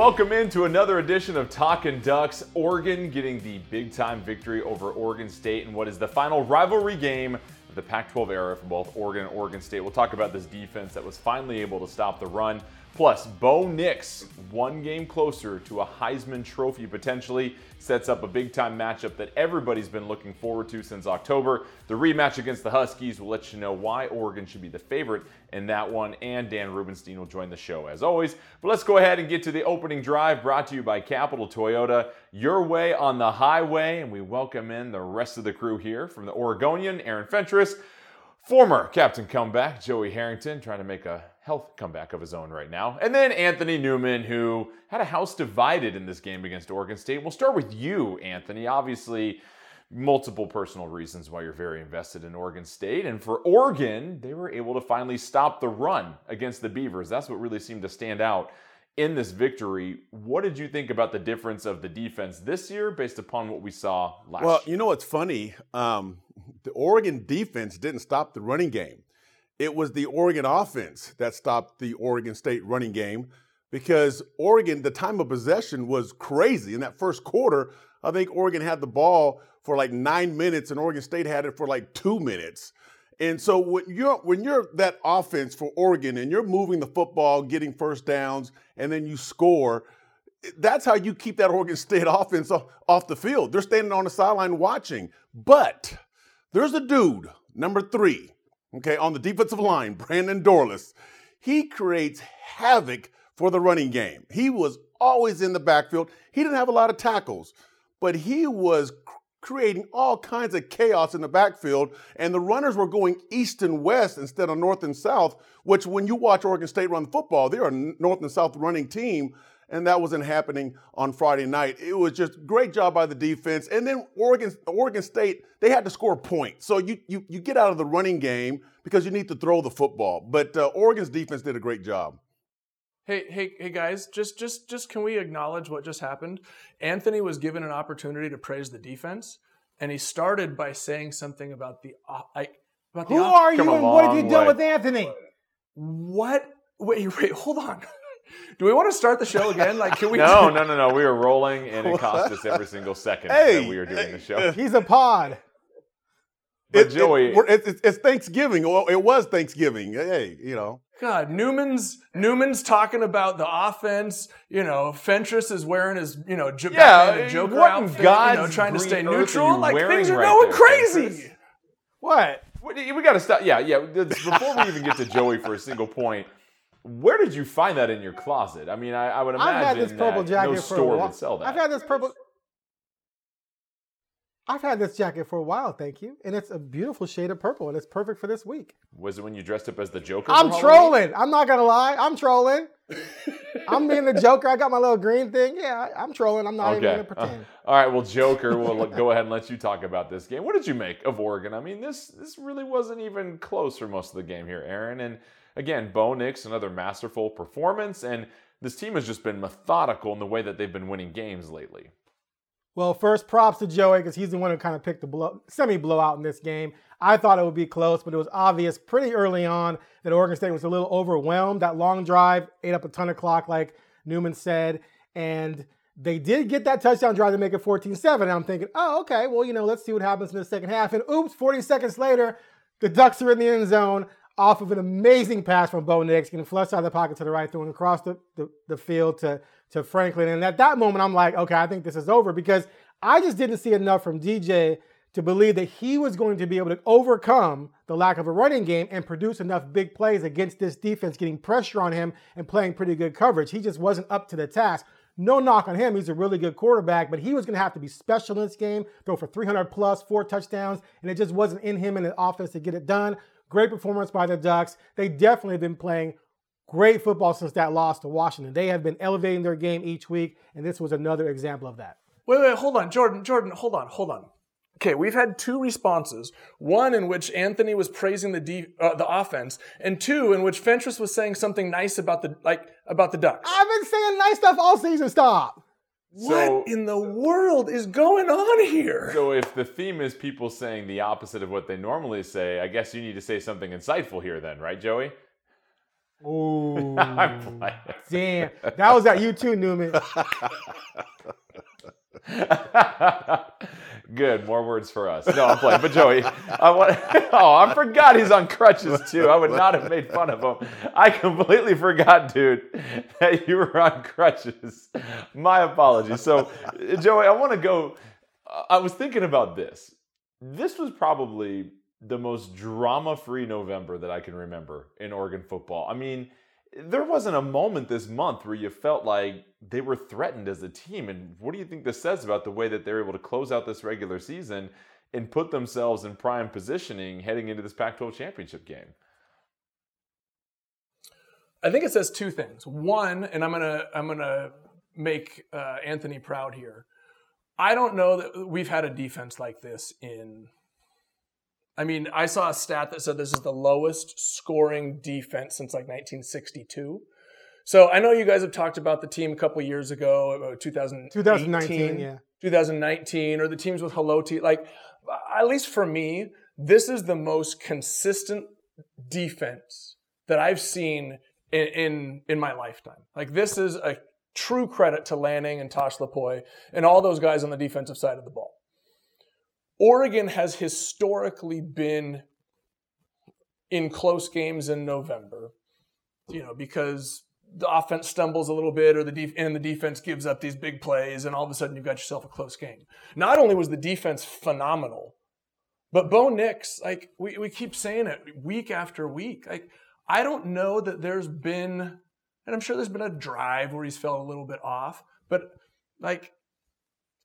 Welcome into another edition of Talkin' Ducks. Oregon getting the big time victory over Oregon State in what is the final rivalry game of the Pac 12 era for both Oregon and Oregon State. We'll talk about this defense that was finally able to stop the run. Plus, Bo Nix, one game closer to a Heisman Trophy potentially, sets up a big time matchup that everybody's been looking forward to since October. The rematch against the Huskies will let you know why Oregon should be the favorite in that one, and Dan Rubenstein will join the show as always. But let's go ahead and get to the opening drive brought to you by Capital Toyota, your way on the highway, and we welcome in the rest of the crew here from the Oregonian, Aaron Fentress. Former Captain Comeback, Joey Harrington, trying to make a health comeback of his own right now. And then Anthony Newman, who had a house divided in this game against Oregon State. We'll start with you, Anthony. Obviously, multiple personal reasons why you're very invested in Oregon State. And for Oregon, they were able to finally stop the run against the Beavers. That's what really seemed to stand out in this victory. What did you think about the difference of the defense this year based upon what we saw last well, year? you know what's funny? Um, the Oregon defense didn't stop the running game. It was the Oregon offense that stopped the Oregon State running game because Oregon, the time of possession was crazy. In that first quarter, I think Oregon had the ball for like nine minutes and Oregon State had it for like two minutes. And so when you're when you're that offense for Oregon and you're moving the football, getting first downs, and then you score, that's how you keep that Oregon State offense off the field. They're standing on the sideline watching. But there's a dude, number three, okay, on the defensive line, Brandon Dorlus. He creates havoc for the running game. He was always in the backfield. He didn't have a lot of tackles, but he was creating all kinds of chaos in the backfield, and the runners were going east and west instead of north and south, which when you watch Oregon State run football, they're a north and south running team and that wasn't happening on Friday night. It was just great job by the defense. And then Oregon, Oregon State, they had to score points. So you, you, you get out of the running game because you need to throw the football. But uh, Oregon's defense did a great job. Hey, hey, hey, guys! Just, just, just, can we acknowledge what just happened? Anthony was given an opportunity to praise the defense, and he started by saying something about the, uh, I, about the. Who are you, and what have you done with Anthony? What? Wait, wait, hold on. Do we want to start the show again? Like, can we? no, no, no, no. We are rolling, and it cost us every single second hey, that we are doing the show. He's a pod. But it, Joey, it, it, it's Thanksgiving. Well, it was Thanksgiving. Hey, you know. God, Newman's Newman's talking about the offense. You know, Fentress is wearing his you know j- yeah, Joker what outfit. God's you know, trying to stay neutral. Like things are right going there, crazy. Fentress? What? We, we got to stop. Yeah, yeah. Before we even get to Joey for a single point, where did you find that in your closet? I mean, I, I would imagine I've had this purple jacket no for store a while. would sell that. I've had this purple. I've had this jacket for a while, thank you, and it's a beautiful shade of purple, and it's perfect for this week. Was it when you dressed up as the Joker? I'm trolling. I'm not gonna lie. I'm trolling. I'm being the Joker. I got my little green thing. Yeah, I'm trolling. I'm not okay. even gonna pretend. Uh, all right. Well, Joker, we'll go ahead and let you talk about this game. What did you make of Oregon? I mean, this this really wasn't even close for most of the game here, Aaron. And again, Bo Nix, another masterful performance, and this team has just been methodical in the way that they've been winning games lately. Well, first props to Joey because he's the one who kind of picked the blow, semi blowout in this game. I thought it would be close, but it was obvious pretty early on that Oregon State was a little overwhelmed. That long drive ate up a ton of clock, like Newman said, and they did get that touchdown drive to make it 14 7. And I'm thinking, oh, okay, well, you know, let's see what happens in the second half. And oops, 40 seconds later, the Ducks are in the end zone off of an amazing pass from Bo Nix, getting flushed out of the pocket to the right, throwing across the, the, the field to to Franklin. And at that moment, I'm like, okay, I think this is over because I just didn't see enough from DJ to believe that he was going to be able to overcome the lack of a running game and produce enough big plays against this defense, getting pressure on him and playing pretty good coverage. He just wasn't up to the task. No knock on him. He's a really good quarterback, but he was going to have to be special in this game, throw for 300 plus, four touchdowns, and it just wasn't in him in the offense to get it done. Great performance by the Ducks. They definitely have been playing great football since that loss to Washington. They have been elevating their game each week, and this was another example of that. Wait, wait, hold on, Jordan, Jordan, hold on, hold on. Okay, we've had two responses. One in which Anthony was praising the de- uh, the offense, and two in which Fentress was saying something nice about the like about the Ducks. I've been saying nice stuff all season. Stop. What so, in the world is going on here? So, if the theme is people saying the opposite of what they normally say, I guess you need to say something insightful here, then, right, Joey? Ooh, I'm damn. That was at you too, Newman. Good, more words for us. No, I'm playing. But Joey, I want. Oh, I forgot he's on crutches too. I would not have made fun of him. I completely forgot, dude, that you were on crutches. My apologies. So, Joey, I want to go. I was thinking about this. This was probably the most drama-free November that I can remember in Oregon football. I mean, there wasn't a moment this month where you felt like they were threatened as a team. And what do you think this says about the way that they're able to close out this regular season and put themselves in prime positioning heading into this Pac 12 championship game? I think it says two things. One, and I'm gonna I'm gonna make uh, Anthony proud here. I don't know that we've had a defense like this in. I mean, I saw a stat that said this is the lowest scoring defense since like 1962. So I know you guys have talked about the team a couple years ago, about 2019, yeah. 2019, or the teams with Haloti. Like, at least for me, this is the most consistent defense that I've seen in in, in my lifetime. Like, this is a true credit to Lanning and Tosh Lupoi and all those guys on the defensive side of the ball. Oregon has historically been in close games in November, you know, because the offense stumbles a little bit or the def- and the defense gives up these big plays and all of a sudden you've got yourself a close game. Not only was the defense phenomenal, but Bo Nix, like we, we keep saying it week after week. Like I don't know that there's been, and I'm sure there's been a drive where he's felt a little bit off, but like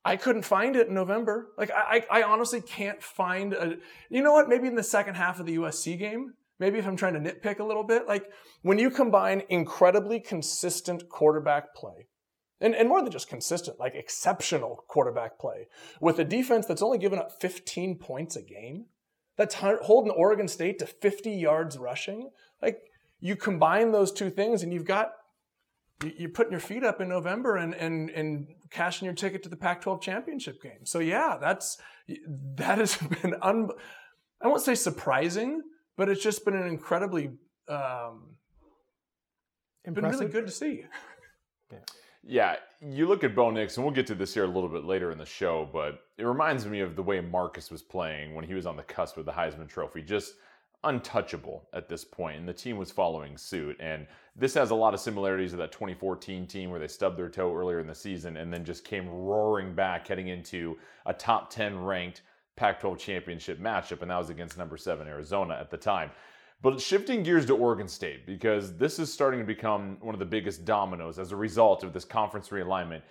I couldn't find it in November. Like I, I honestly can't find a. You know what? Maybe in the second half of the USC game, maybe if I'm trying to nitpick a little bit, like when you combine incredibly consistent quarterback play, and, and more than just consistent, like exceptional quarterback play, with a defense that's only given up 15 points a game, that's holding Oregon State to 50 yards rushing. Like you combine those two things, and you've got you're putting your feet up in November and and and cashing your ticket to the Pac-12 championship game. So yeah, that's that has been un, I won't say surprising, but it's just been an incredibly um, been really good to see. Yeah. yeah, you look at Bo Nix, and we'll get to this here a little bit later in the show, but it reminds me of the way Marcus was playing when he was on the cusp of the Heisman Trophy. Just untouchable at this point, and the team was following suit. And this has a lot of similarities to that 2014 team where they stubbed their toe earlier in the season and then just came roaring back heading into a top 10 ranked Pac 12 championship matchup, and that was against number seven Arizona at the time. But shifting gears to Oregon State, because this is starting to become one of the biggest dominoes as a result of this conference realignment.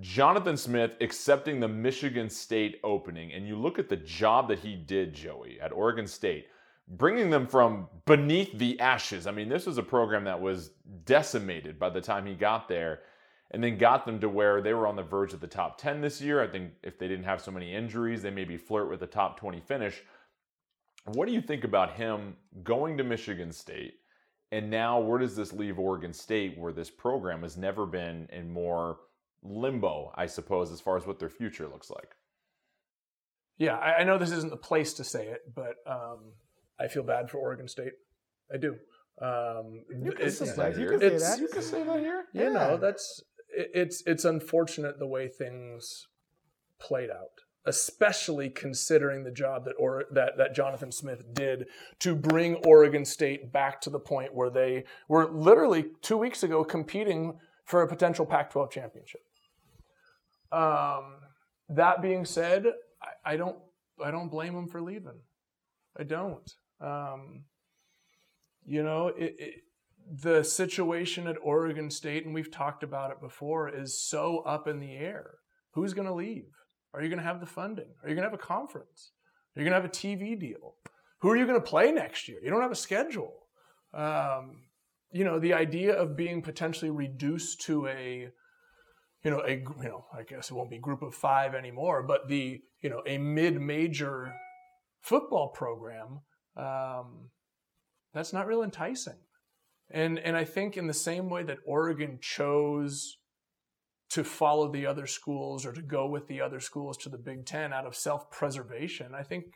Jonathan Smith accepting the Michigan State opening, and you look at the job that he did, Joey, at Oregon State bringing them from beneath the ashes. I mean, this was a program that was decimated by the time he got there and then got them to where they were on the verge of the top 10 this year. I think if they didn't have so many injuries, they maybe flirt with the top 20 finish. What do you think about him going to Michigan State? And now, where does this leave Oregon State, where this program has never been in more limbo, I suppose, as far as what their future looks like? Yeah, I know this isn't the place to say it, but um, I feel bad for Oregon State. I do. Um, you can it's, say that here. You can say that. You can say that here. you Yeah. know, that's it- it's it's unfortunate the way things played out, especially considering the job that or that that Jonathan Smith did to bring Oregon State back to the point where they were literally two weeks ago competing for a potential Pac-12 championship. Um, that being said, I, I don't I don't blame him for leaving. I don't. Um, you know, it, it, the situation at Oregon State, and we've talked about it before, is so up in the air. Who's going to leave? Are you going to have the funding? Are you going to have a conference? Are you going to have a TV deal? Who are you going to play next year? You don't have a schedule. Um, you know, the idea of being potentially reduced to a, you know, a you know, I guess it won't be group of five anymore, but the you know a mid-major football program, um, that's not real enticing. And and I think in the same way that Oregon chose to follow the other schools or to go with the other schools to the Big Ten out of self-preservation, I think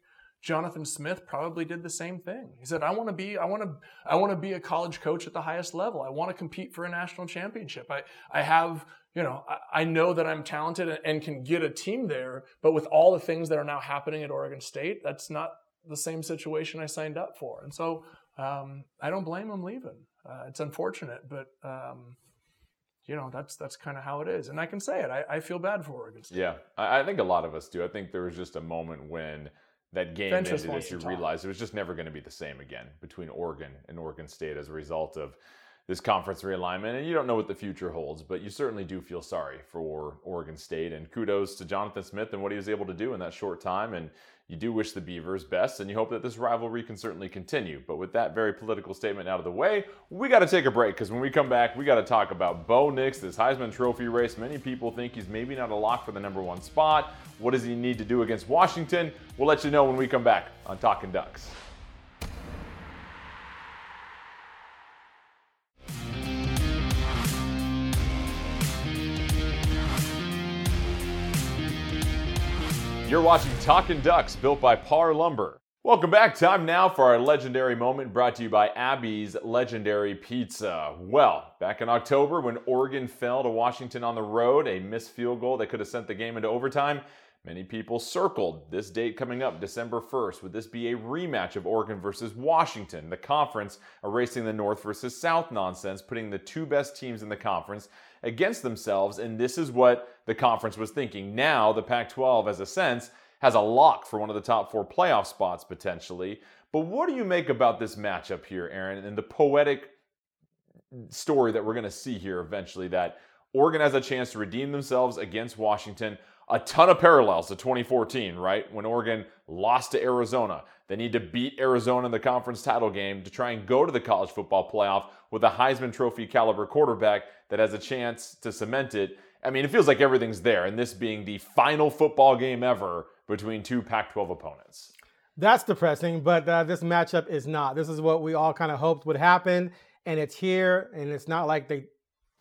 Jonathan Smith probably did the same thing. He said, "I want to be, I want to, I want to be a college coach at the highest level. I want to compete for a national championship. I, I have, you know, I, I know that I'm talented and, and can get a team there. But with all the things that are now happening at Oregon State, that's not the same situation I signed up for. And so um, I don't blame them leaving. Uh, it's unfortunate, but um, you know that's that's kind of how it is. And I can say it. I, I feel bad for Oregon State. Yeah, I, I think a lot of us do. I think there was just a moment when that game Fentress ended as you realized it was just never going to be the same again between Oregon and Oregon State as a result of this conference realignment. And you don't know what the future holds, but you certainly do feel sorry for Oregon State. And kudos to Jonathan Smith and what he was able to do in that short time. And you do wish the Beavers best, and you hope that this rivalry can certainly continue. But with that very political statement out of the way, we got to take a break because when we come back, we got to talk about Bo Nix, this Heisman Trophy race. Many people think he's maybe not a lock for the number one spot. What does he need to do against Washington? We'll let you know when we come back on Talkin' Ducks. You're watching Talkin' Ducks, built by Parr Lumber. Welcome back. Time now for our legendary moment brought to you by Abby's Legendary Pizza. Well, back in October when Oregon fell to Washington on the road, a missed field goal that could have sent the game into overtime, many people circled this date coming up, December 1st. Would this be a rematch of Oregon versus Washington? The conference erasing the North versus South nonsense, putting the two best teams in the conference against themselves, and this is what the conference was thinking. Now, the Pac 12, as a sense, has a lock for one of the top four playoff spots potentially. But what do you make about this matchup here, Aaron, and the poetic story that we're going to see here eventually that Oregon has a chance to redeem themselves against Washington? A ton of parallels to 2014, right? When Oregon lost to Arizona. They need to beat Arizona in the conference title game to try and go to the college football playoff with a Heisman Trophy caliber quarterback that has a chance to cement it. I mean, it feels like everything's there, and this being the final football game ever between two Pac 12 opponents. That's depressing, but uh, this matchup is not. This is what we all kind of hoped would happen, and it's here. And it's not like they,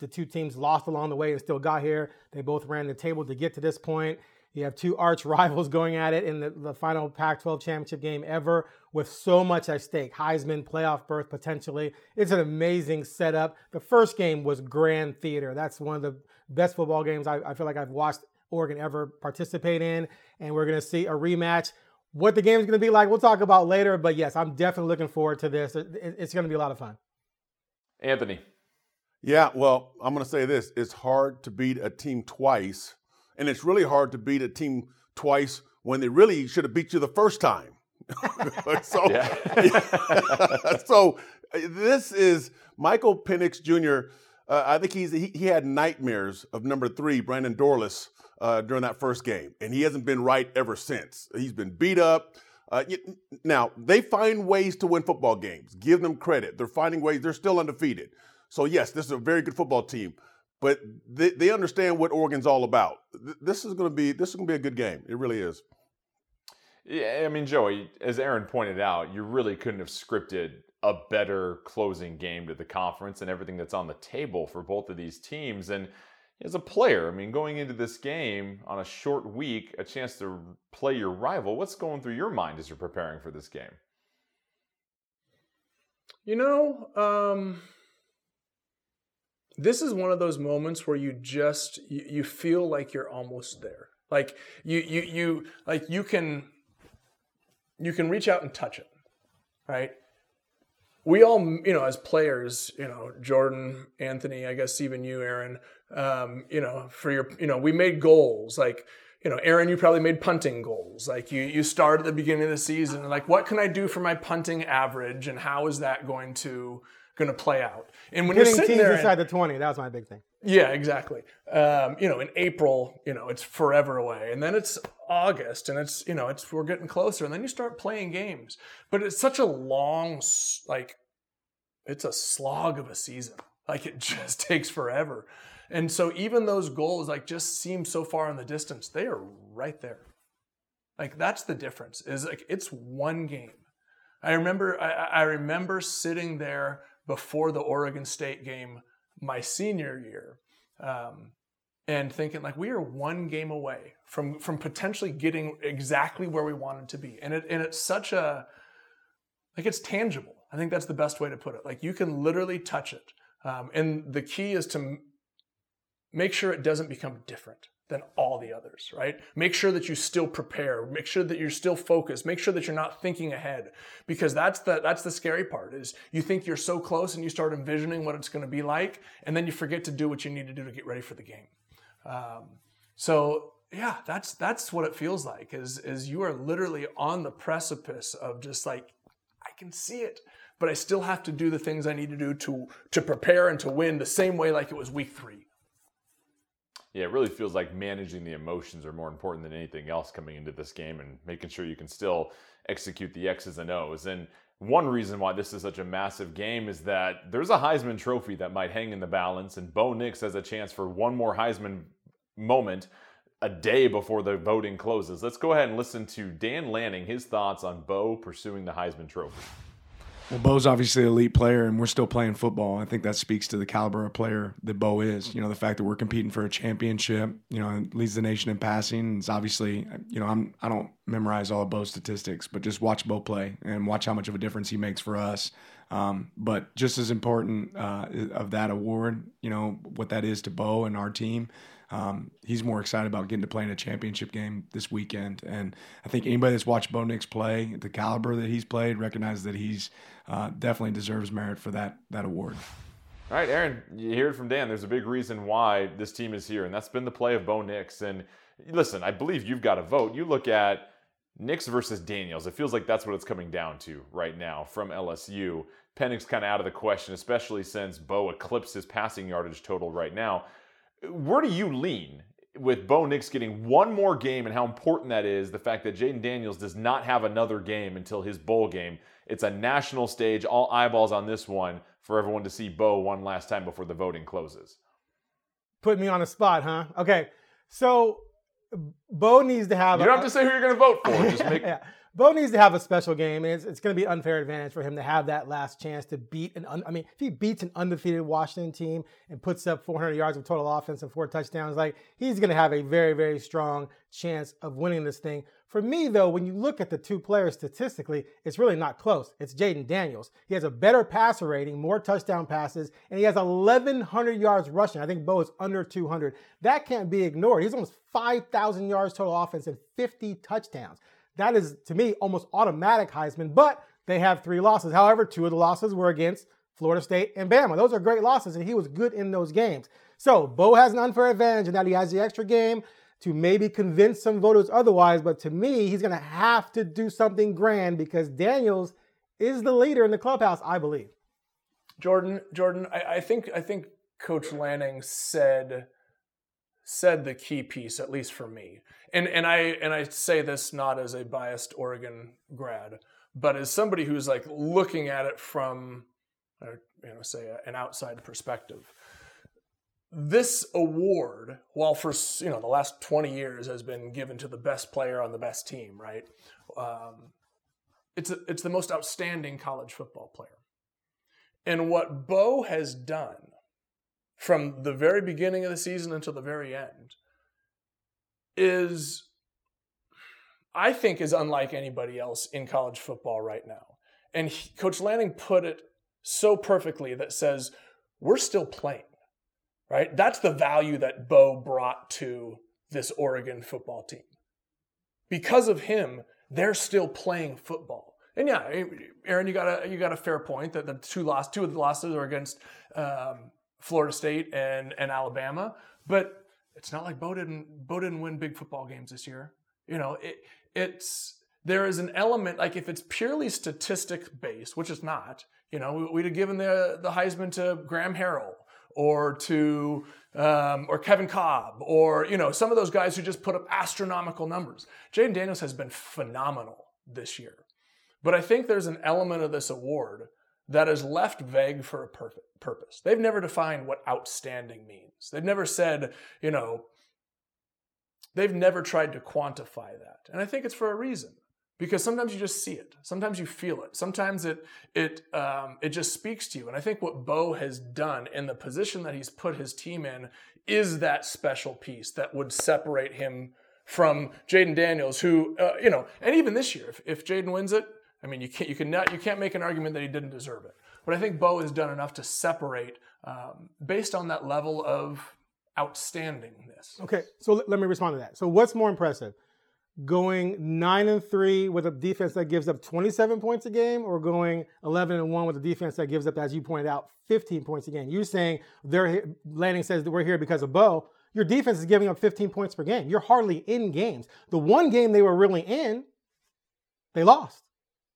the two teams lost along the way and still got here. They both ran the table to get to this point. You have two arch rivals going at it in the, the final Pac 12 championship game ever with so much at stake Heisman, playoff berth potentially. It's an amazing setup. The first game was grand theater. That's one of the best football games I, I feel like I've watched Oregon ever participate in. And we're going to see a rematch. What the game is going to be like, we'll talk about later. But yes, I'm definitely looking forward to this. It- It's going to be a lot of fun. Anthony. Yeah, well, I'm going to say this: it's hard to beat a team twice, and it's really hard to beat a team twice when they really should have beat you the first time. so, so this is Michael Penix Jr. Uh, I think he's he, he had nightmares of number three, Brandon Dorlus, uh, during that first game, and he hasn't been right ever since. He's been beat up. Uh, now they find ways to win football games. Give them credit. They're finding ways. They're still undefeated. So yes, this is a very good football team, but they, they understand what Oregon's all about. This is going to be this is going to be a good game. It really is. Yeah, I mean, Joey, as Aaron pointed out, you really couldn't have scripted a better closing game to the conference and everything that's on the table for both of these teams. And as a player, I mean, going into this game on a short week, a chance to play your rival, what's going through your mind as you're preparing for this game? You know, um, this is one of those moments where you just you, you feel like you're almost there. Like you you you like you can you can reach out and touch it, right? We all, you know, as players, you know, Jordan, Anthony, I guess even you, Aaron, um, you know, for your, you know, we made goals like you know, Aaron, you probably made punting goals. Like you, you start at the beginning of the season, like what can I do for my punting average, and how is that going to going to play out? And when Hitting you're sitting teams there, inside the 20, that was my big thing. yeah, exactly. Um, you know, in April, you know, it's forever away, and then it's August, and it's you know, it's we're getting closer, and then you start playing games. But it's such a long, like, it's a slog of a season. Like it just takes forever, and so even those goals, like, just seem so far in the distance. They are right there. Like that's the difference. Is like it's one game. I remember, I, I remember sitting there before the Oregon State game my senior year. Um, and thinking like we are one game away from from potentially getting exactly where we wanted to be. And it and it's such a like it's tangible. I think that's the best way to put it. Like you can literally touch it. Um, and the key is to make sure it doesn't become different than all the others, right? Make sure that you still prepare. Make sure that you're still focused. Make sure that you're not thinking ahead because that's the that's the scary part is you think you're so close and you start envisioning what it's going to be like and then you forget to do what you need to do to get ready for the game. Um, so yeah, that's that's what it feels like is is you are literally on the precipice of just like I can see it, but I still have to do the things I need to do to to prepare and to win the same way like it was week 3 yeah, it really feels like managing the emotions are more important than anything else coming into this game and making sure you can still execute the X's and O's. And one reason why this is such a massive game is that there's a Heisman trophy that might hang in the balance, and Bo Nix has a chance for one more Heisman moment a day before the voting closes. Let's go ahead and listen to Dan Lanning, his thoughts on Bo pursuing the Heisman trophy. Well, Bo's obviously an elite player, and we're still playing football. I think that speaks to the caliber of player that Bo is. You know, the fact that we're competing for a championship. You know, leads the nation in passing. It's obviously, you know, I'm I don't memorize all of Bo's statistics, but just watch Bo play and watch how much of a difference he makes for us. Um, but just as important uh, of that award, you know, what that is to Bo and our team um, he's more excited about getting to play in a championship game this weekend. And I think anybody that's watched Bo Nix play, the caliber that he's played, recognizes that he's uh, definitely deserves merit for that that award. All right, Aaron, you hear it from Dan. There's a big reason why this team is here, and that's been the play of Bo Nix. And listen, I believe you've got a vote. You look at Nix versus Daniels. It feels like that's what it's coming down to right now from LSU. Penix kind of out of the question, especially since Bo eclipsed his passing yardage total right now where do you lean with Bo Nix getting one more game and how important that is? The fact that Jayden Daniels does not have another game until his bowl game. It's a national stage, all eyeballs on this one for everyone to see Bo one last time before the voting closes. Put me on the spot, huh? Okay, so Bo needs to have. You don't a, have to say who you're going to vote for. Just make. yeah. Bo needs to have a special game, and it's, it's going to be an unfair advantage for him to have that last chance to beat an. Un, I mean, if he beats an undefeated Washington team and puts up 400 yards of total offense and four touchdowns, like he's going to have a very, very strong chance of winning this thing. For me, though, when you look at the two players statistically, it's really not close. It's Jayden Daniels. He has a better passer rating, more touchdown passes, and he has 1,100 yards rushing. I think Bo is under 200. That can't be ignored. He's almost 5,000 yards total offense and 50 touchdowns. That is, to me, almost automatic Heisman, but they have three losses. However, two of the losses were against Florida State and Bama. Those are great losses, and he was good in those games. So Bo has an unfair advantage in that he has the extra game to maybe convince some voters otherwise. But to me, he's to have to do something grand because Daniels is the leader in the clubhouse, I believe. Jordan, Jordan, I, I think I think Coach Lanning said said the key piece, at least for me. And and I and I say this not as a biased Oregon grad, but as somebody who's like looking at it from, you know, say an outside perspective. This award, while for you know the last twenty years has been given to the best player on the best team, right? Um, it's a, it's the most outstanding college football player. And what Bo has done from the very beginning of the season until the very end is I think is unlike anybody else in college football right now. And he, Coach Lanning put it so perfectly that says we're still playing. Right? That's the value that Bo brought to this Oregon football team. Because of him, they're still playing football. And yeah, Aaron, you got a you got a fair point that the two lost two of the losses are against um, Florida State and, and Alabama. But it's not like Bo didn't Bo didn't win big football games this year. You know, it, it's there is an element like if it's purely statistic based, which it's not. You know, we'd have given the the Heisman to Graham Harrell or to um, or Kevin Kolb or you know some of those guys who just put up astronomical numbers. Jayden Daniels has been phenomenal this year, but I think there's an element of this award that is left vague for a purpose. They've never defined what outstanding means. They've never said, you know, they've never tried to quantify that. And I think it's for a reason because sometimes you just see it. Sometimes you feel it. Sometimes it it um, it just speaks to you. And I think what Bo has done in the position that he's put his team in is that special piece that would separate him from Jayden Daniels, who uh, you know, and even this year, if, if Jayden wins it, I mean, you can't you can not, you can't make an argument that he didn't deserve it. But I think Bo has done enough to separate um, based on that level of outstandingness. Okay, so let, let me respond to that. So what's more impressive? Going nine and three with a defense that gives up 27 points a game, or going 11 and one with a defense that gives up, as you pointed out, 15 points a game. You're saying they're Lanning says that we're here because of Bo. Your defense is giving up 15 points per game. You're hardly in games. The one game they were really in, they lost.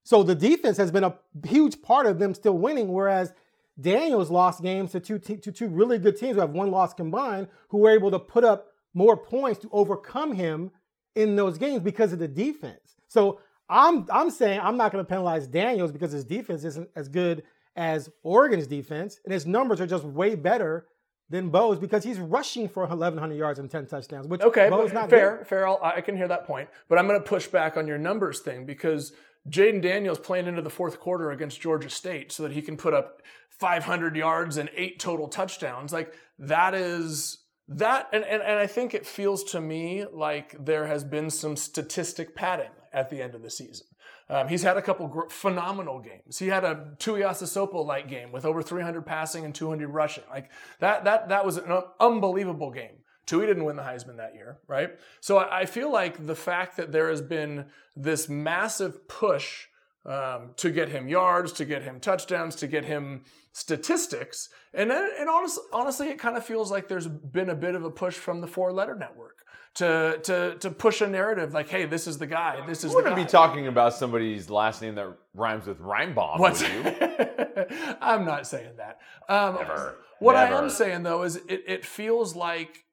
So the defense has been a huge part of them still winning, whereas Daniels lost games to two, to two really good teams who have one loss combined, who were able to put up more points to overcome him in those games because of the defense. So I'm I'm saying I'm not going to penalize Daniels because his defense isn't as good as Oregon's defense, and his numbers are just way better than Bo's because he's rushing for 1,100 yards and 10 touchdowns. Which okay, Bo's not fair, good. fair. I'll, I can hear that point, but I'm going to push back on your numbers thing because Jayden Daniels playing into the fourth quarter against Georgia State so that he can put up 500 yards and eight total touchdowns. Like that is that, and, and, and I think it feels to me like there has been some statistic padding at the end of the season. Um, he's had a couple gr- phenomenal games. He had a Tuiasosopo like game with over 300 passing and 200 rushing. Like that, that, that was an unbelievable game. Tui didn't win the Heisman that year, right? So I feel like the fact that there has been this massive push um, to get him yards, to get him touchdowns, to get him statistics, and and honest, honestly, it kind of feels like there's been a bit of a push from the four letter network to to to push a narrative like, hey, this is the guy. This is. You wouldn't the be talking about somebody's last name that rhymes with rhyme bomb, What? would you? I'm not saying that. Um, Never. What I am saying though is it, it feels like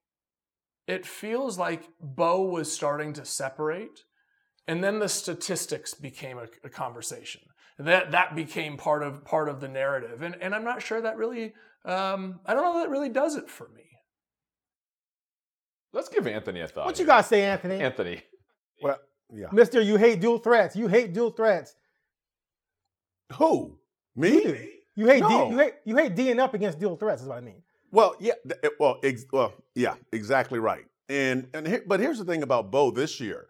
it feels like Bo was starting to separate, and then the statistics became a, a conversation. That that became part of part of the narrative, and and I'm not sure that really. Um, I don't know that really does it for me. Let's give Anthony a thought. What you here. got to say, Anthony? Anthony? Well, yeah. Mister, you hate dual threats. You hate dual threats. Who? Me? You hate No. D, you hate you hate D'ing up against dual threats. Is what I mean. Well, yeah, th- well, ex- well, yeah, exactly right. And and here, but here's the thing about Bo this year.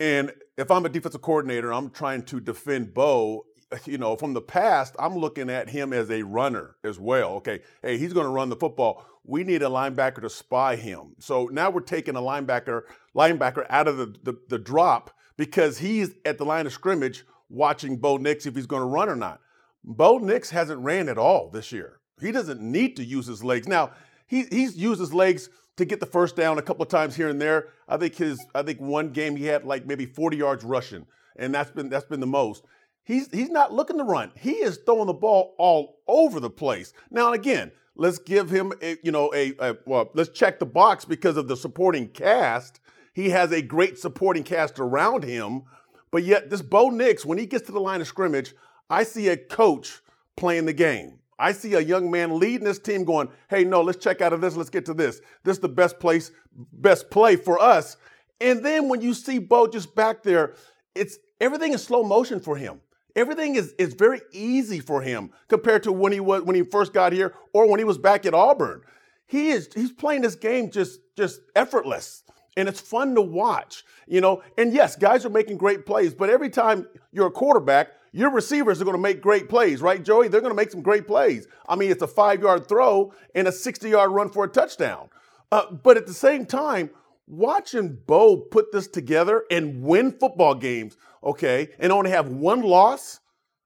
And if I'm a defensive coordinator, I'm trying to defend Bo. Eh, you know, from the past, I'm looking at him as a runner as well. Okay, hey, he's going to run the football. We need a linebacker to spy him. So now we're taking a linebacker linebacker out of the the, the drop because he's at the line of scrimmage watching Bo Nix if he's going to run or not. Bo Nix hasn't ran at all this year. He doesn't need to use his legs. Now, he, he's used his legs to get the first down a couple of times here and there. I think his I think one game he had like maybe 40 yards rushing, and that's been that's been the most. He's he's not looking to run. He is throwing the ball all over the place. Now again, let's give him a, you know a, a well, let's check the box because of the supporting cast. He has a great supporting cast around him, but yet this Bo Nix, when he gets to the line of scrimmage, I see a coach playing the game. I see a young man leading this team going, hey, no, let's check out of this. Let's get to this. This is the best place, best play for us. And then when you see Bo just back there, it's everything is slow motion for him. Everything is, is very easy for him compared to when he was when he first got here or when he was back at Auburn. He is he's playing this game just just effortless and it's fun to watch, you know. And yes, guys are making great plays, but every time you're a quarterback, your receivers are going to make great plays, right, Joey? They're going to make some great plays. I mean, it's a five yard throw and a 60 yard run for a touchdown. Uh, but at the same time, watching Bo put this together and win football games, okay, and only have one loss.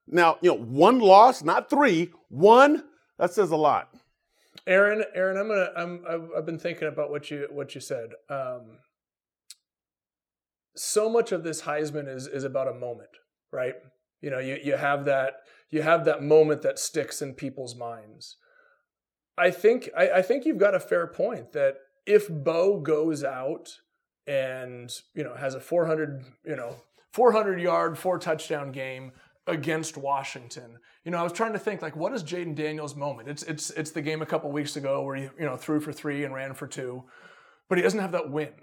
Now, you know, one loss, not three, one, that says a lot. Aaron, Aaron, I'm gonna. I'm. I've, I've been thinking about what you what you said. Um, so much of this Heisman is is about a moment, right? You know, you you have that you have that moment that sticks in people's minds. I think I, I think you've got a fair point that if Bo goes out and you know has a 400 you know 400 yard four touchdown game against Washington. You know, I was trying to think like, what is Jayden Daniels' moment? It's it's it's the game a couple weeks ago where he you know threw for three and ran for two, but he doesn't have that win,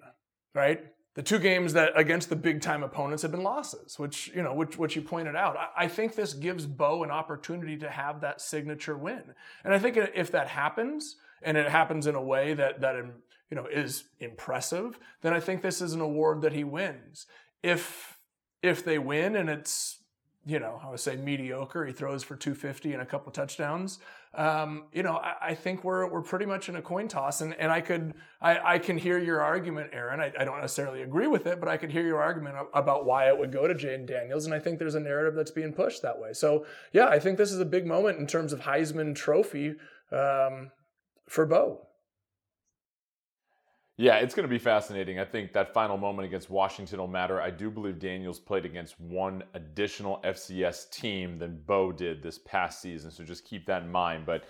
right? The two games that against the big time opponents have been losses, which you know, which which you pointed out. I, I, think this gives Bo an opportunity to have that signature win, and I think if that happens, and it happens in a way that that um, you know is impressive, then I think this is an award that he wins. If if they win and it's you know, I would say mediocre. He throws for 250 and a couple touchdowns. Um, you know, I, I, think we're we're pretty much in a coin toss, and and I could I, I can hear your argument, Aaron. I, I don't necessarily agree with it, but I could hear your argument about why it would go to Jayden Daniels, and I think there's a narrative that's being pushed that way. So yeah, I think this is a big moment in terms of Heisman Trophy um, for Bo. Yeah, it's going to be fascinating. I think that final moment against Washington will matter. I do believe Daniels played against one additional FCS team than Bo did this past season, so just keep that in mind. But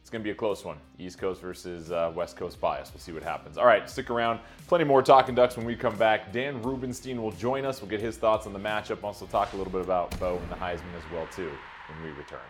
it's going to be a close one. East Coast versus uh, West Coast bias. We'll see what happens. All right, stick around. Plenty more Talkin' Ducks when we come back. Dan Rubenstein will join us. We'll get his thoughts on the matchup. Also talk a little bit about Bo and the Heisman as well, too, when we return.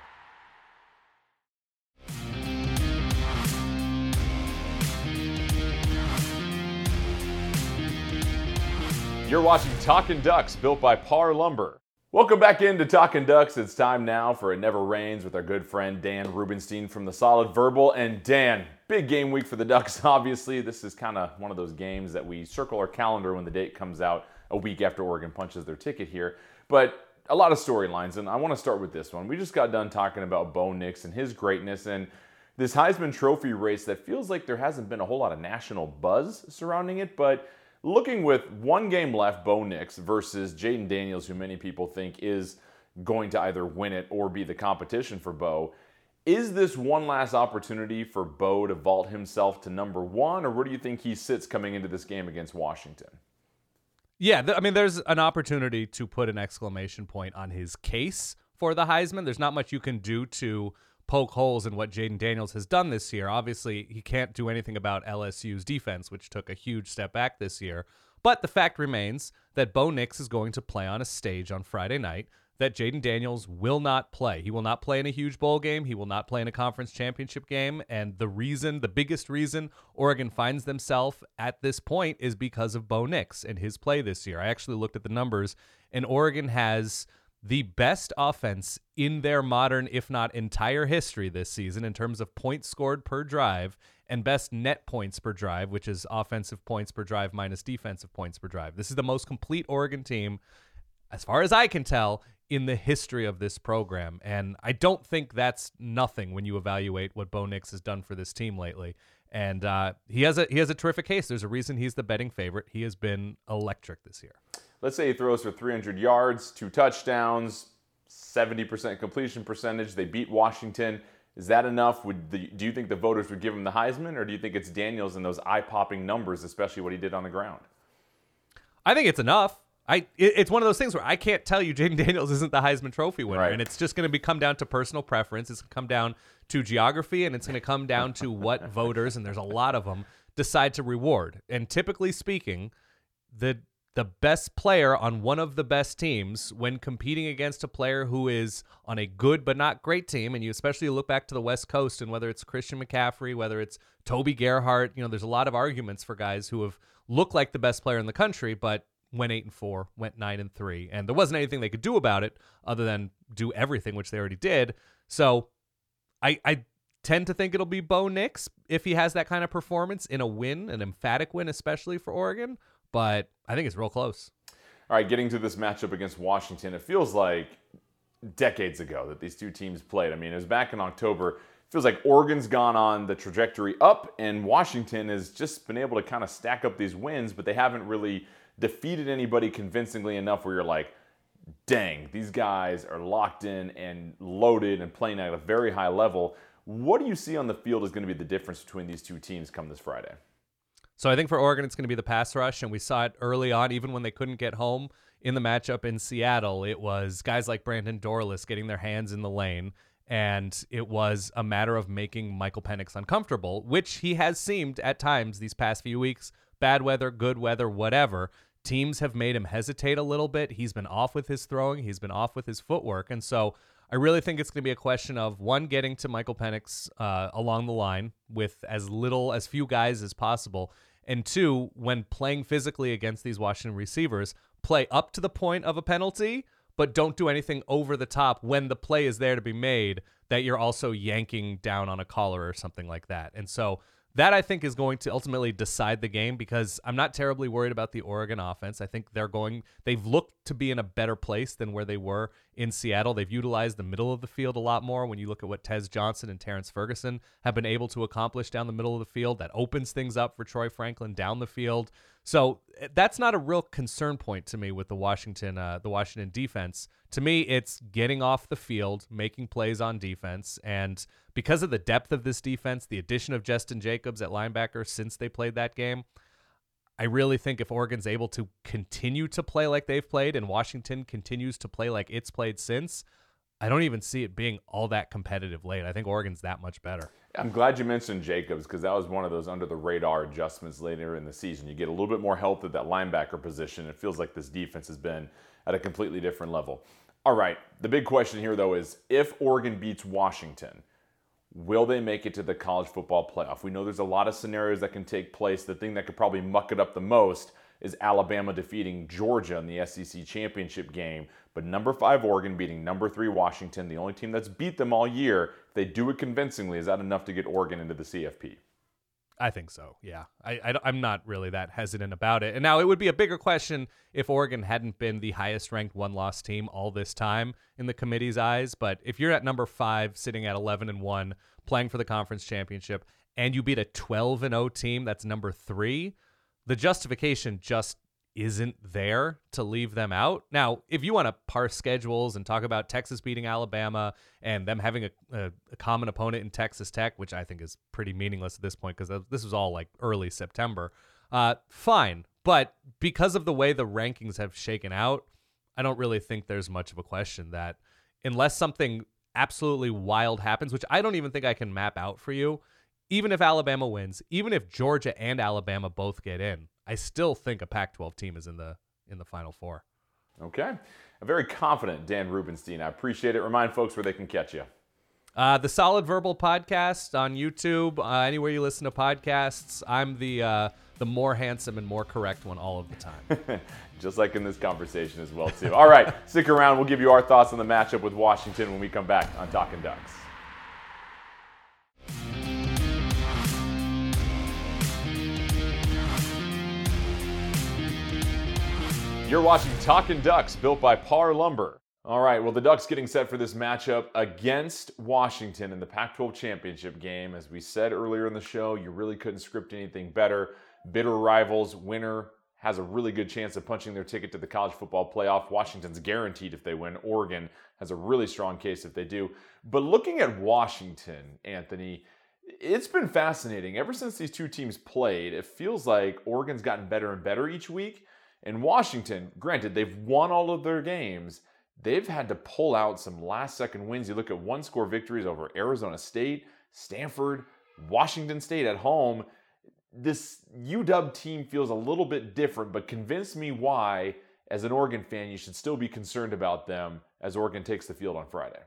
You're watching Talkin' Ducks, built by Parr Lumber. Welcome back into Talkin' Ducks. It's time now for It Never Rains with our good friend Dan Rubenstein from the Solid Verbal. And Dan, big game week for the Ducks, obviously. This is kind of one of those games that we circle our calendar when the date comes out a week after Oregon punches their ticket here. But a lot of storylines, and I want to start with this one. We just got done talking about Bo Nix and his greatness and this Heisman Trophy race that feels like there hasn't been a whole lot of national buzz surrounding it, but Looking with one game left, Bo Nix versus Jayden Daniels, who many people think is going to either win it or be the competition for Bo. Is this one last opportunity for Bo to vault himself to number one, or where do you think he sits coming into this game against Washington? Yeah, th- I mean, there's an opportunity to put an exclamation point on his case for the Heisman. There's not much you can do to poke holes in what Jayden Daniels has done this year. Obviously, he can't do anything about LSU's defense, which took a huge step back this year. But the fact remains that Bo Nix is going to play on a stage on Friday night that Jayden Daniels will not play. He will not play in a huge bowl game. He will not play in a conference championship game. And the reason, the biggest reason Oregon finds themselves at this point is because of Bo Nix and his play this year. I actually looked at the numbers, and Oregon has – the best offense in their modern, if not entire history this season in terms of points scored per drive and best net points per drive, which is offensive points per drive minus defensive points per drive. This is the most complete Oregon team, as far as I can tell, in the history of this program. And I don't think that's nothing when you evaluate what Bo Nix has done for this team lately. And uh, he has a he has a terrific case. There's a reason he's the betting favorite. He has been electric this year. Let's say he throws for 300 yards, two touchdowns, 70% completion percentage. They beat Washington. Is that enough? Would the, do you think the voters would give him the Heisman, or do you think it's Daniels and those eye-popping numbers, especially what he did on the ground? I think it's enough. I it, it's one of those things where I can't tell you Jayden Daniels isn't the Heisman Trophy winner, right. and it's just going to come down to personal preference. It's going to come down to geography, and it's going to come down to what voters, and there's a lot of them, decide to reward. And typically speaking, the the best player on one of the best teams when competing against a player who is on a good but not great team and you especially look back to the west coast and whether it's christian mccaffrey whether it's toby gerhart you know there's a lot of arguments for guys who have looked like the best player in the country but went eight and four went nine and three and there wasn't anything they could do about it other than do everything which they already did. So i i tend to think it'll be bo nix if he has that kind of performance in a win an emphatic win especially for oregon but I think it's real close. All right, getting to this matchup against Washington, it feels like decades ago that these two teams played. I mean, it was back in October. It feels like Oregon's gone on the trajectory up, and Washington has just been able to kind of stack up these wins, but they haven't really defeated anybody convincingly enough where you're like, dang, these guys are locked in and loaded and playing at a very high level. What do you see on the field is going to be the difference between these two teams come this Friday? So I think for Oregon, it's going to be the pass rush, and we saw it early on, even when they couldn't get home in the matchup in Seattle. It was guys like Brandon Dorlus getting their hands in the lane, and it was a matter of making Michael Penix uncomfortable, which he has seemed at times these past few weeks. Bad weather, good weather, whatever. Teams have made him hesitate a little bit. He's been off with his throwing, he's been off with his footwork, and so. I really think it's going to be a question of one getting to Michael Penix uh, along the line with as little as few guys as possible, And two, when playing physically against these Washington receivers, play up to the point of a penalty, but don't do anything over the top when the play is there to be made that you're also yanking down on a collar or something like that. And so that I think is going to ultimately decide the game because I'm not terribly worried about the Oregon offense. I think they're going they've looked to be in a better place than where they were in Seattle. They've utilized the middle of the field a lot more when you look at what Tez Johnson and Terrence Ferguson have been able to accomplish down the middle of the field. That opens things up for Troy Franklin down the field. So eh, that's not a real concern point to me with the Washington uh, the Washington defense. To me, it's getting off the field, making plays on defense, and because of the depth of this defense, the addition of Justin Jacobs at linebacker since they played that game, I really think if Oregon's able to continue to play like they've played and Washington continues to play like it's played since, I don't even see it being all that competitive late. I think Oregon's that much better. I'm glad you mentioned Jacobs because that was one of those under the radar adjustments later in the season. You get a little bit more health at that linebacker position. It feels like this defense has been at a completely different level. All right, the big question here though is if Oregon beats Washington, will they make it to the college football playoff? We know there's a lot of scenarios that can take place. The thing that could probably muck it up the most is Alabama defeating Georgia in the SEC championship game. But number five Oregon beating number three Washington, the only team that's beat them all year, if they do it convincingly, is that enough to get Oregon into the CFP? I think so. Yeah, I, I am not really that hesitant about it. And now it would be a bigger question if Oregon hadn't been the highest ranked one loss team all this time in the committee's eyes. But if you're at number five, sitting at 11 and one, playing for the conference championship, and you beat a 12 and 0 team that's number three, the justification just isn't there to leave them out. Now, if you want to parse schedules and talk about Texas beating Alabama and them having a, a, a common opponent in Texas Tech, which I think is pretty meaningless at this point because this was all like early September, uh, fine. But because of the way the rankings have shaken out, I don't really think there's much of a question that unless something absolutely wild happens, which I don't even think I can map out for you, even if Alabama wins, even if Georgia and Alabama both get in, I still think a Pac-12 team is in the in the Final Four. Okay, a very confident Dan Rubenstein. I appreciate it. Remind folks where they can catch you. Uh, the Solid Verbal Podcast on YouTube, uh, anywhere you listen to podcasts. I'm the uh, the more handsome and more correct one all of the time. Just like in this conversation as well, too. All right, stick around. We'll give you our thoughts on the matchup with Washington when we come back on Talkin' Ducks. You're watching Talkin' Ducks, built by Parr Lumber. All right, well, the Ducks getting set for this matchup against Washington in the Pac 12 championship game. As we said earlier in the show, you really couldn't script anything better. Bitter rivals, winner has a really good chance of punching their ticket to the college football playoff. Washington's guaranteed if they win. Oregon has a really strong case if they do. But looking at Washington, Anthony, it's been fascinating. Ever since these two teams played, it feels like Oregon's gotten better and better each week. In Washington, granted, they've won all of their games. They've had to pull out some last second wins. You look at one score victories over Arizona State, Stanford, Washington State at home. This UW team feels a little bit different, but convince me why, as an Oregon fan, you should still be concerned about them as Oregon takes the field on Friday.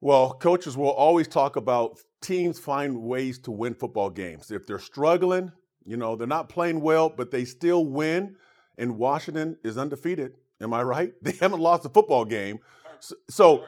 Well, coaches will always talk about teams find ways to win football games. If they're struggling, you know, they're not playing well, but they still win and Washington is undefeated. Am I right? They haven't lost a football game. So, so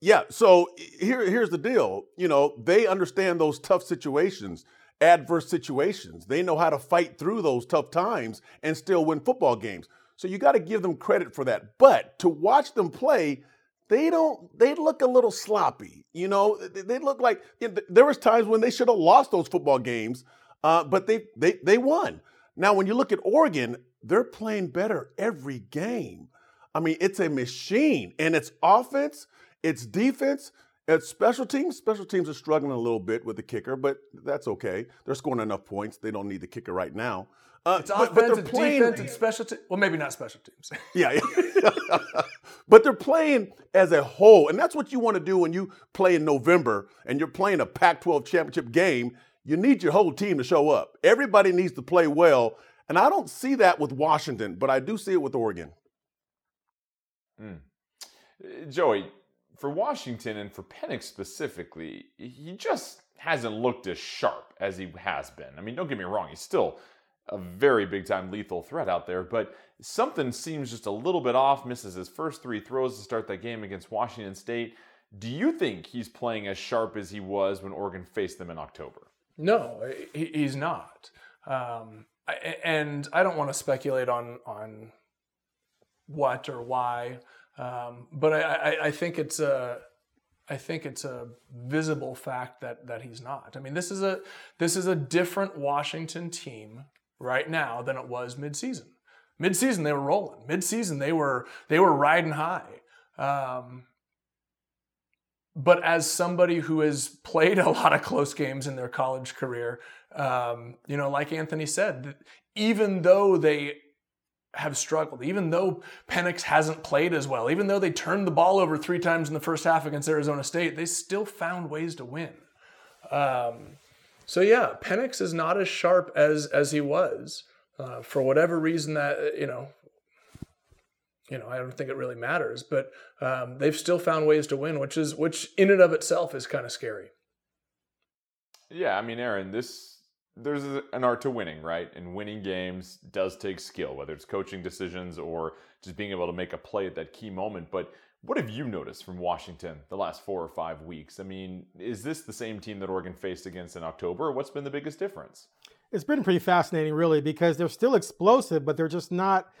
yeah, so here, here's the deal. You know, they understand those tough situations, adverse situations. They know how to fight through those tough times and still win football games. So you got to give them credit for that. But to watch them play, they don't they look a little sloppy you know they look like there was times when they should have lost those football games uh, but they, they they won now when you look at oregon they're playing better every game. I mean, it's a machine, and it's offense, it's defense, it's special teams. Special teams are struggling a little bit with the kicker, but that's okay. They're scoring enough points. They don't need the kicker right now. Uh, it's but, offense, but playing, defense, and special teams. Well, maybe not special teams. yeah, yeah. but they're playing as a whole, and that's what you want to do when you play in November and you're playing a Pac-12 championship game. You need your whole team to show up. Everybody needs to play well, and I don't see that with Washington, but I do see it with Oregon. Mm. Joey, for Washington and for Penix specifically, he just hasn't looked as sharp as he has been. I mean, don't get me wrong, he's still a very big time lethal threat out there, but something seems just a little bit off. Misses his first three throws to start that game against Washington State. Do you think he's playing as sharp as he was when Oregon faced them in October? No, he's not. Um, and I don't want to speculate on on what or why, um, but I, I, think it's a I think it's a visible fact that that he's not. I mean, this is a this is a different Washington team right now than it was midseason. Midseason they were rolling. Midseason they were they were riding high. Um, but as somebody who has played a lot of close games in their college career, um, you know, like Anthony said, even though they have struggled, even though Penix hasn't played as well, even though they turned the ball over three times in the first half against Arizona State, they still found ways to win. Um, so yeah, Penix is not as sharp as as he was. Uh, for whatever reason that you know you know, I don't think it really matters. But um, they've still found ways to win, which is which in and of itself is kind of scary. Yeah, I mean, Aaron, this there's an art to winning, right? And winning games does take skill, whether it's coaching decisions or just being able to make a play at that key moment. But what have you noticed from Washington the last four or five weeks? I mean, is this the same team that Oregon faced against in October? What's been the biggest difference? It's been pretty fascinating, really, because they're still explosive, but they're just not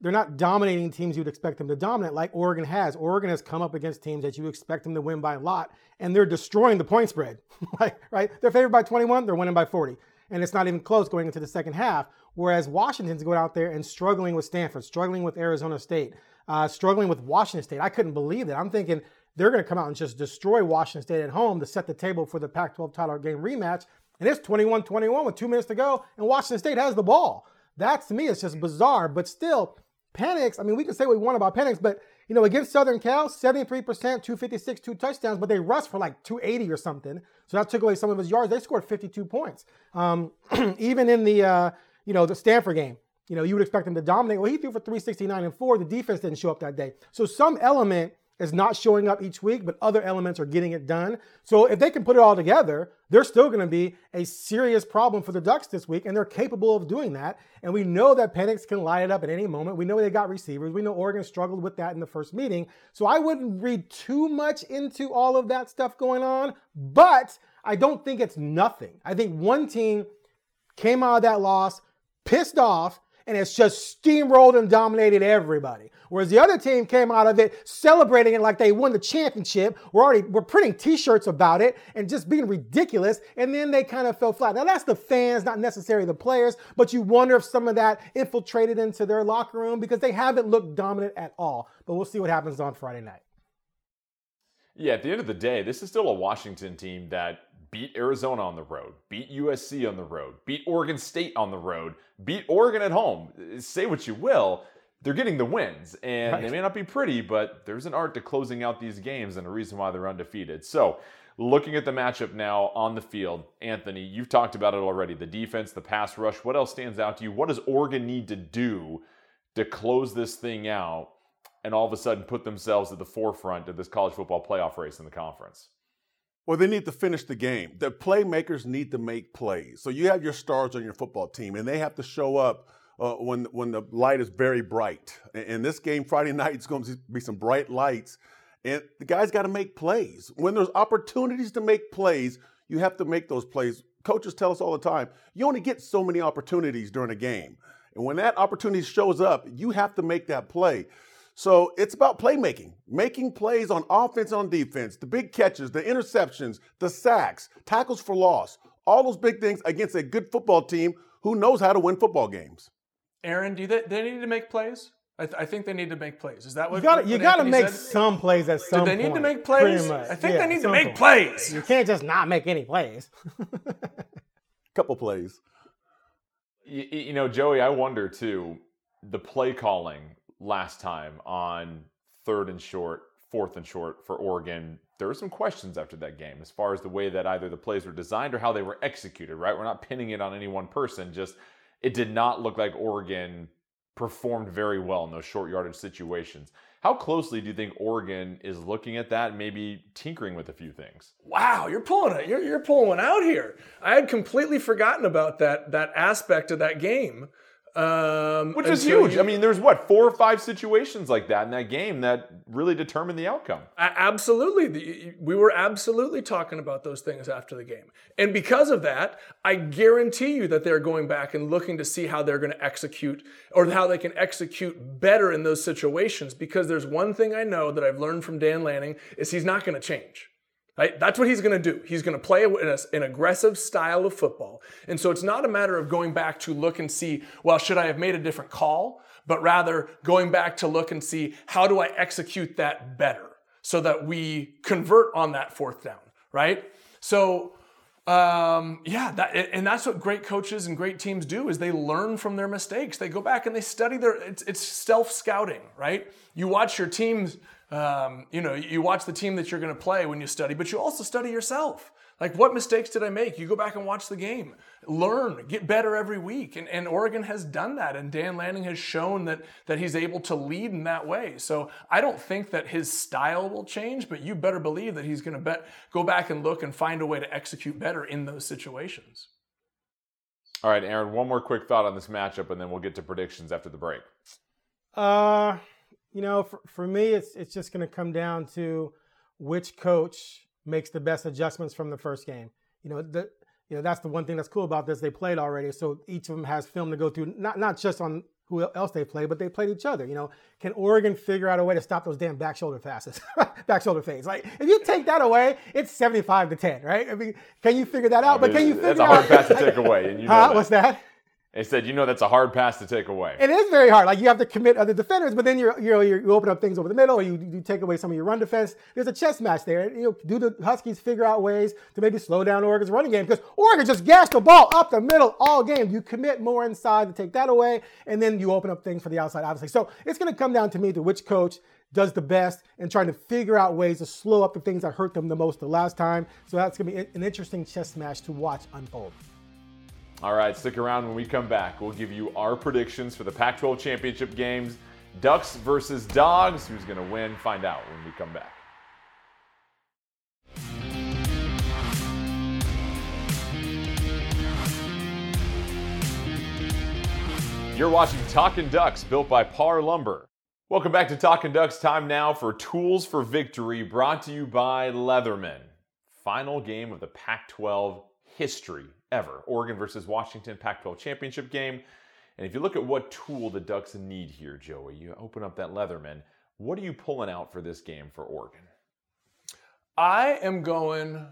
they're not dominating teams you'd expect them to dominate like Oregon has. Oregon has come up against teams that you expect them to win by a lot, and they're destroying the point spread. right, right? They're favored by 21, they're winning by 40. And it's not even close going into the second half. Whereas Washington's going out there and struggling with Stanford, struggling with Arizona State, uh, struggling with Washington State. I couldn't believe that. I'm thinking they're going to come out and just destroy Washington State at home to set the table for the Pac 12 title game rematch. And it's 21 21 with two minutes to go, and Washington State has the ball. That to me is just bizarre, but still, Penix, I mean, we can say what we want about Penix, but you know, against Southern Cal, 73%, 256, two touchdowns, but they rushed for like 280 or something. So that took away some of his yards. They scored 52 points. Um, even in the, uh, you know, the Stanford game, you know, you would expect him to dominate. Well, he threw for 369 and four. The defense didn't show up that day. So some element is not showing up each week, but other elements are getting it done. So if they can put it all together, they're still going to be a serious problem for the Ducks this week, and they're capable of doing that. And we know that Penix can light it up at any moment. We know they got receivers. We know Oregon struggled with that in the first meeting. So I wouldn't read too much into all of that stuff going on, but I don't think it's nothing. I think one team came out of that loss pissed off and it's just steamrolled and dominated everybody. Whereas the other team came out of it celebrating it like they won the championship. We're already we're printing T-shirts about it and just being ridiculous. And then they kind of fell flat. Now that's the fans, not necessarily the players, but you wonder if some of that infiltrated into their locker room because they haven't looked dominant at all. But we'll see what happens on Friday night. Yeah, at the end of the day, this is still a Washington team that beat Arizona on the road, beat USC on the road, beat Oregon State on the road, beat Oregon at home. Say what you will, they're getting the wins, and right. they may not be pretty, but there's an art to closing out these games and a reason why they're undefeated. So, looking at the matchup now on the field, Anthony, you've talked about it already the defense, the pass rush. What else stands out to you? What does Oregon need to do to close this thing out and all of a sudden put themselves at the forefront of this college football playoff race in the conference? Well, they need to finish the game. The playmakers need to make plays. So you have your stars on your football team, and they have to show up uh, when when the light is very bright. And this game Friday night, is going to be some bright lights, and the guys got to make plays. When there's opportunities to make plays, you have to make those plays. Coaches tell us all the time, you only get so many opportunities during a game, and when that opportunity shows up, you have to make that play. So it's about playmaking, making plays on offense and on defense, the big catches, the interceptions, the sacks, tackles for loss, all those big things against a good football team who knows how to win football games. Aaron, do they, they need to make plays? I, th- I, think they need to make plays. Is that what you got? You got to make said? some plays at some. Point. Do they need point, to make plays? I think yeah, they need to make point. plays. You can't just not make any plays. Couple plays. You, you know, Joey, I wonder too. The play calling last time on third and short, fourth and short for Oregon. There were some questions after that game as far as the way that either the plays were designed or how they were executed, right? We're not pinning it on any one person, just it did not look like Oregon performed very well in those short yardage situations. How closely do you think Oregon is looking at that, maybe tinkering with a few things? Wow, you're pulling it. You're, you're pulling one out here. I had completely forgotten about that that aspect of that game. Um, Which is huge. you- I mean, there's what four or five situations like that in that game that really determine the outcome. Absolutely. We were absolutely talking about those things after the game. And because of that, I guarantee you that they're going back and looking to see how they're going to execute or how they can execute better in those situations. Because there's one thing I know that I've learned from Dan Lanning is he's not going to change. Right? That's what he's going to do. He's going to play an aggressive style of football. And so it's not a matter of going back to look and see, well, should I have made a different call? But rather going back to look and see, how do I execute that better so that we convert on that fourth down, right? So, um, yeah, that, and that's what great coaches and great teams do is they learn from their mistakes. They go back and they study their, it's, it's self scouting, right? You watch your teams, um, you know, you watch the team that you're going to play when you study, but you also study yourself. Like, what mistakes did I make? You go back and watch the game, learn, get better every week. And, and Oregon has done that. And Dan Lanning has shown that, that he's able to lead in that way. So I don't think that his style will change, but you better believe that he's going to bet, go back and look and find a way to execute better in those situations. All right, Aaron, one more quick thought on this matchup, and then we'll get to predictions after the break. Uh, you know, for, for me, it's it's just going to come down to which coach makes the best adjustments from the first game. You know, the you know that's the one thing that's cool about this. They played already, so each of them has film to go through. Not not just on who else they played, but they played each other. You know, can Oregon figure out a way to stop those damn back shoulder passes, back shoulder fades? Like if you take that away, it's seventy-five to ten, right? I mean, can you figure that out? But can you figure That's a hard out? pass to take away, and you know Huh? that. What's that? They said, you know, that's a hard pass to take away. It is very hard. Like you have to commit other defenders, but then you're, you're, you open up things over the middle, or you, you take away some of your run defense. There's a chess match there. You know, do the Huskies figure out ways to maybe slow down Oregon's running game? Because Oregon just gashed the ball up the middle all game. You commit more inside to take that away, and then you open up things for the outside, obviously. So it's going to come down to me to which coach does the best and trying to figure out ways to slow up the things that hurt them the most the last time. So that's going to be an interesting chess match to watch unfold. All right, stick around when we come back. We'll give you our predictions for the Pac 12 championship games Ducks versus Dogs. Who's going to win? Find out when we come back. You're watching Talkin' Ducks, built by Parr Lumber. Welcome back to Talkin' Ducks. Time now for Tools for Victory, brought to you by Leatherman. Final game of the Pac 12 history ever. Oregon versus Washington Pac 12 championship game. And if you look at what tool the Ducks need here, Joey, you open up that Leatherman. What are you pulling out for this game for Oregon? I am going,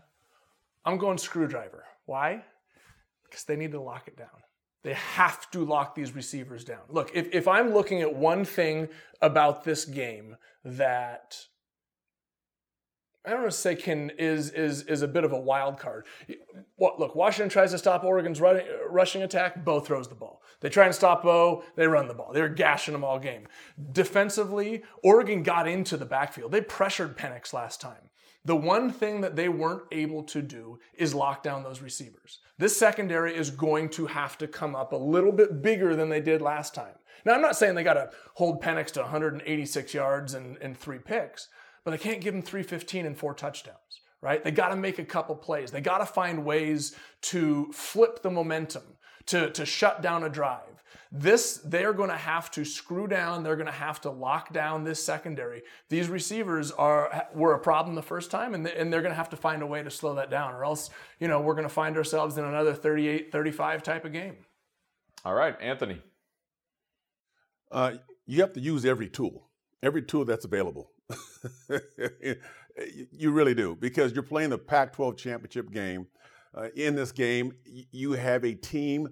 I'm going screwdriver. Why? Because they need to lock it down. They have to lock these receivers down. Look, if, if I'm looking at one thing about this game that I don't want to say can is is is a bit of a wild card. What look, Washington tries to stop Oregon's running, rushing attack. Bo throws the ball. They try and stop Bo. They run the ball. They're gashing them all game. Defensively, Oregon got into the backfield. They pressured Penix last time. The one thing that they weren't able to do is lock down those receivers. This secondary is going to have to come up a little bit bigger than they did last time. Now, I'm not saying they got to hold Penix to 186 yards and, and three picks, but they can't give him 315 and four touchdowns, right? They got to make a couple plays. They got to find ways to flip the momentum, to, to shut down a drive. This, they're going to have to screw down. They're going to have to lock down this secondary. These receivers are were a problem the first time, and, and they're going to have to find a way to slow that down, or else, you know, we're going to find ourselves in another 38 35 type of game. All right, Anthony. Uh, you have to use every tool, every tool that's available. you really do, because you're playing the Pac 12 championship game. Uh, in this game, you have a team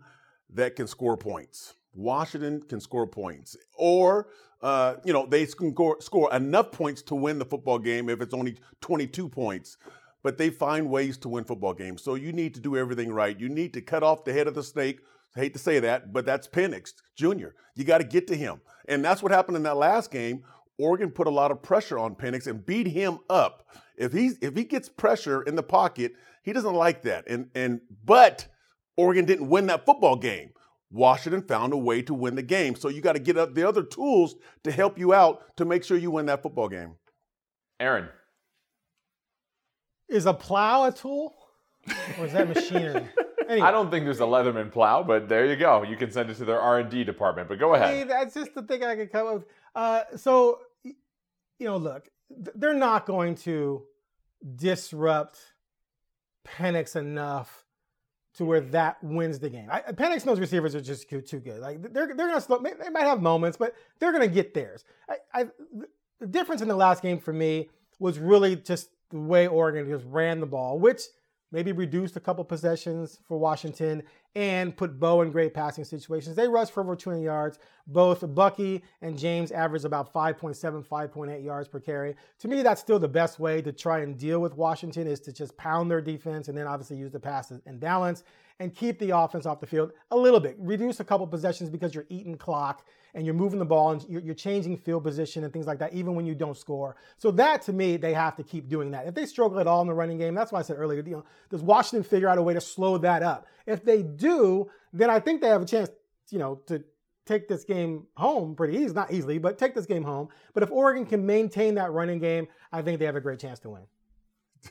that can score points. Washington can score points, or uh, you know they can score, score enough points to win the football game if it's only 22 points. But they find ways to win football games. So you need to do everything right. You need to cut off the head of the snake. I hate to say that, but that's Penix Jr. You got to get to him, and that's what happened in that last game. Oregon put a lot of pressure on Penix and beat him up. If he's if he gets pressure in the pocket, he doesn't like that. And and but Oregon didn't win that football game. Washington found a way to win the game. So you got to get up the other tools to help you out to make sure you win that football game. Aaron. Is a plow a tool? Or is that machinery? Anyway. I don't think there's a Leatherman plow, but there you go. You can send it to their R&D department. But go Hey, ahead. that's just the thing I could come up with. Uh, so, y- you know, look, they're not going to disrupt Penix enough to where that wins the game. I, Penix those receivers are just too, too good. Like they're they're gonna slow. They might have moments, but they're gonna get theirs. I, I, the difference in the last game for me was really just the way Oregon just ran the ball, which maybe reduced a couple possessions for Washington and put Bo in great passing situations. They rushed for over 200 yards. Both Bucky and James averaged about 5.7, 5.8 yards per carry. To me, that's still the best way to try and deal with Washington is to just pound their defense and then obviously use the passes and balance and keep the offense off the field a little bit. Reduce a couple possessions because you're eating clock and you're moving the ball and you're, you're changing field position and things like that, even when you don't score. So that to me, they have to keep doing that. If they struggle at all in the running game, that's why I said earlier, you know, does Washington figure out a way to slow that up? If they do, then I think they have a chance, you know, to take this game home pretty easy, not easily, but take this game home. But if Oregon can maintain that running game, I think they have a great chance to win.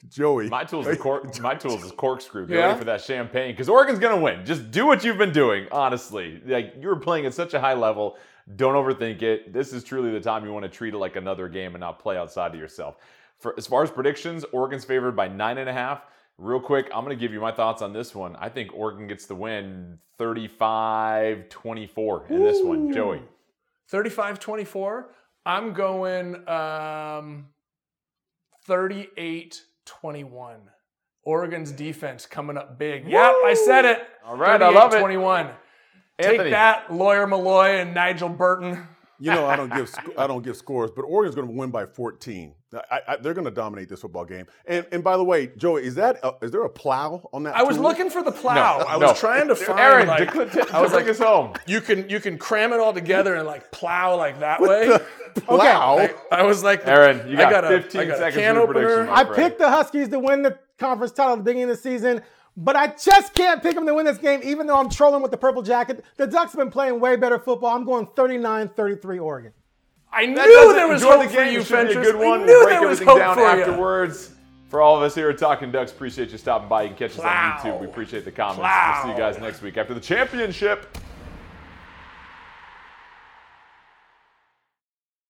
Joey. My tools is cork, my tools is corkscrew. Get Yeah? ready for that champagne because Oregon's gonna win. Just do what you've been doing. Honestly, like you were playing at such a high level. Don't overthink it. This is truly the time you want to treat it like another game and not play outside of yourself. For as far as predictions, Oregon's favored by nine and a half. Real quick, I'm going to give you my thoughts on this one. I think Oregon gets the win 35 24 in this one. Joey. 35 24. I'm going um, 38 21. Oregon's defense coming up big. Yep, I said it. All right, I love it. 21. Anthony. Take that, Lawyer Milloy and Nigel Burton. You know, I don't give sc- I don't give scores, but Oregon's going to win by 14. I, I, they're going to dominate this football game. And and by the way, Joey, is that a, is there a plow on that? I was looking for the plow. I was No. trying to find Aaron, like, to, to, I was like, us home. you can you can cram it all together and like plow like that way. plow. I, I was like, Aaron, you I got 15 I got a seconds can opener. prediction, I friend. picked the Huskies to win the conference title at the beginning of the season, but I just can't pick them to win this game, even though I'm trolling with the purple jacket. The Ducks have been playing way better football. I'm going 39 33 Oregon. I knew That doesn't- there was enjoy hope the for game. you, It should be a Fentress. good one. I We'll knew break there was everything hope down for you. afterwards. For all of us here at Talkin' Ducks, appreciate you stopping by. You can catch us Plow. on YouTube. We appreciate the comments. Plow. We'll see you guys next week after the championship.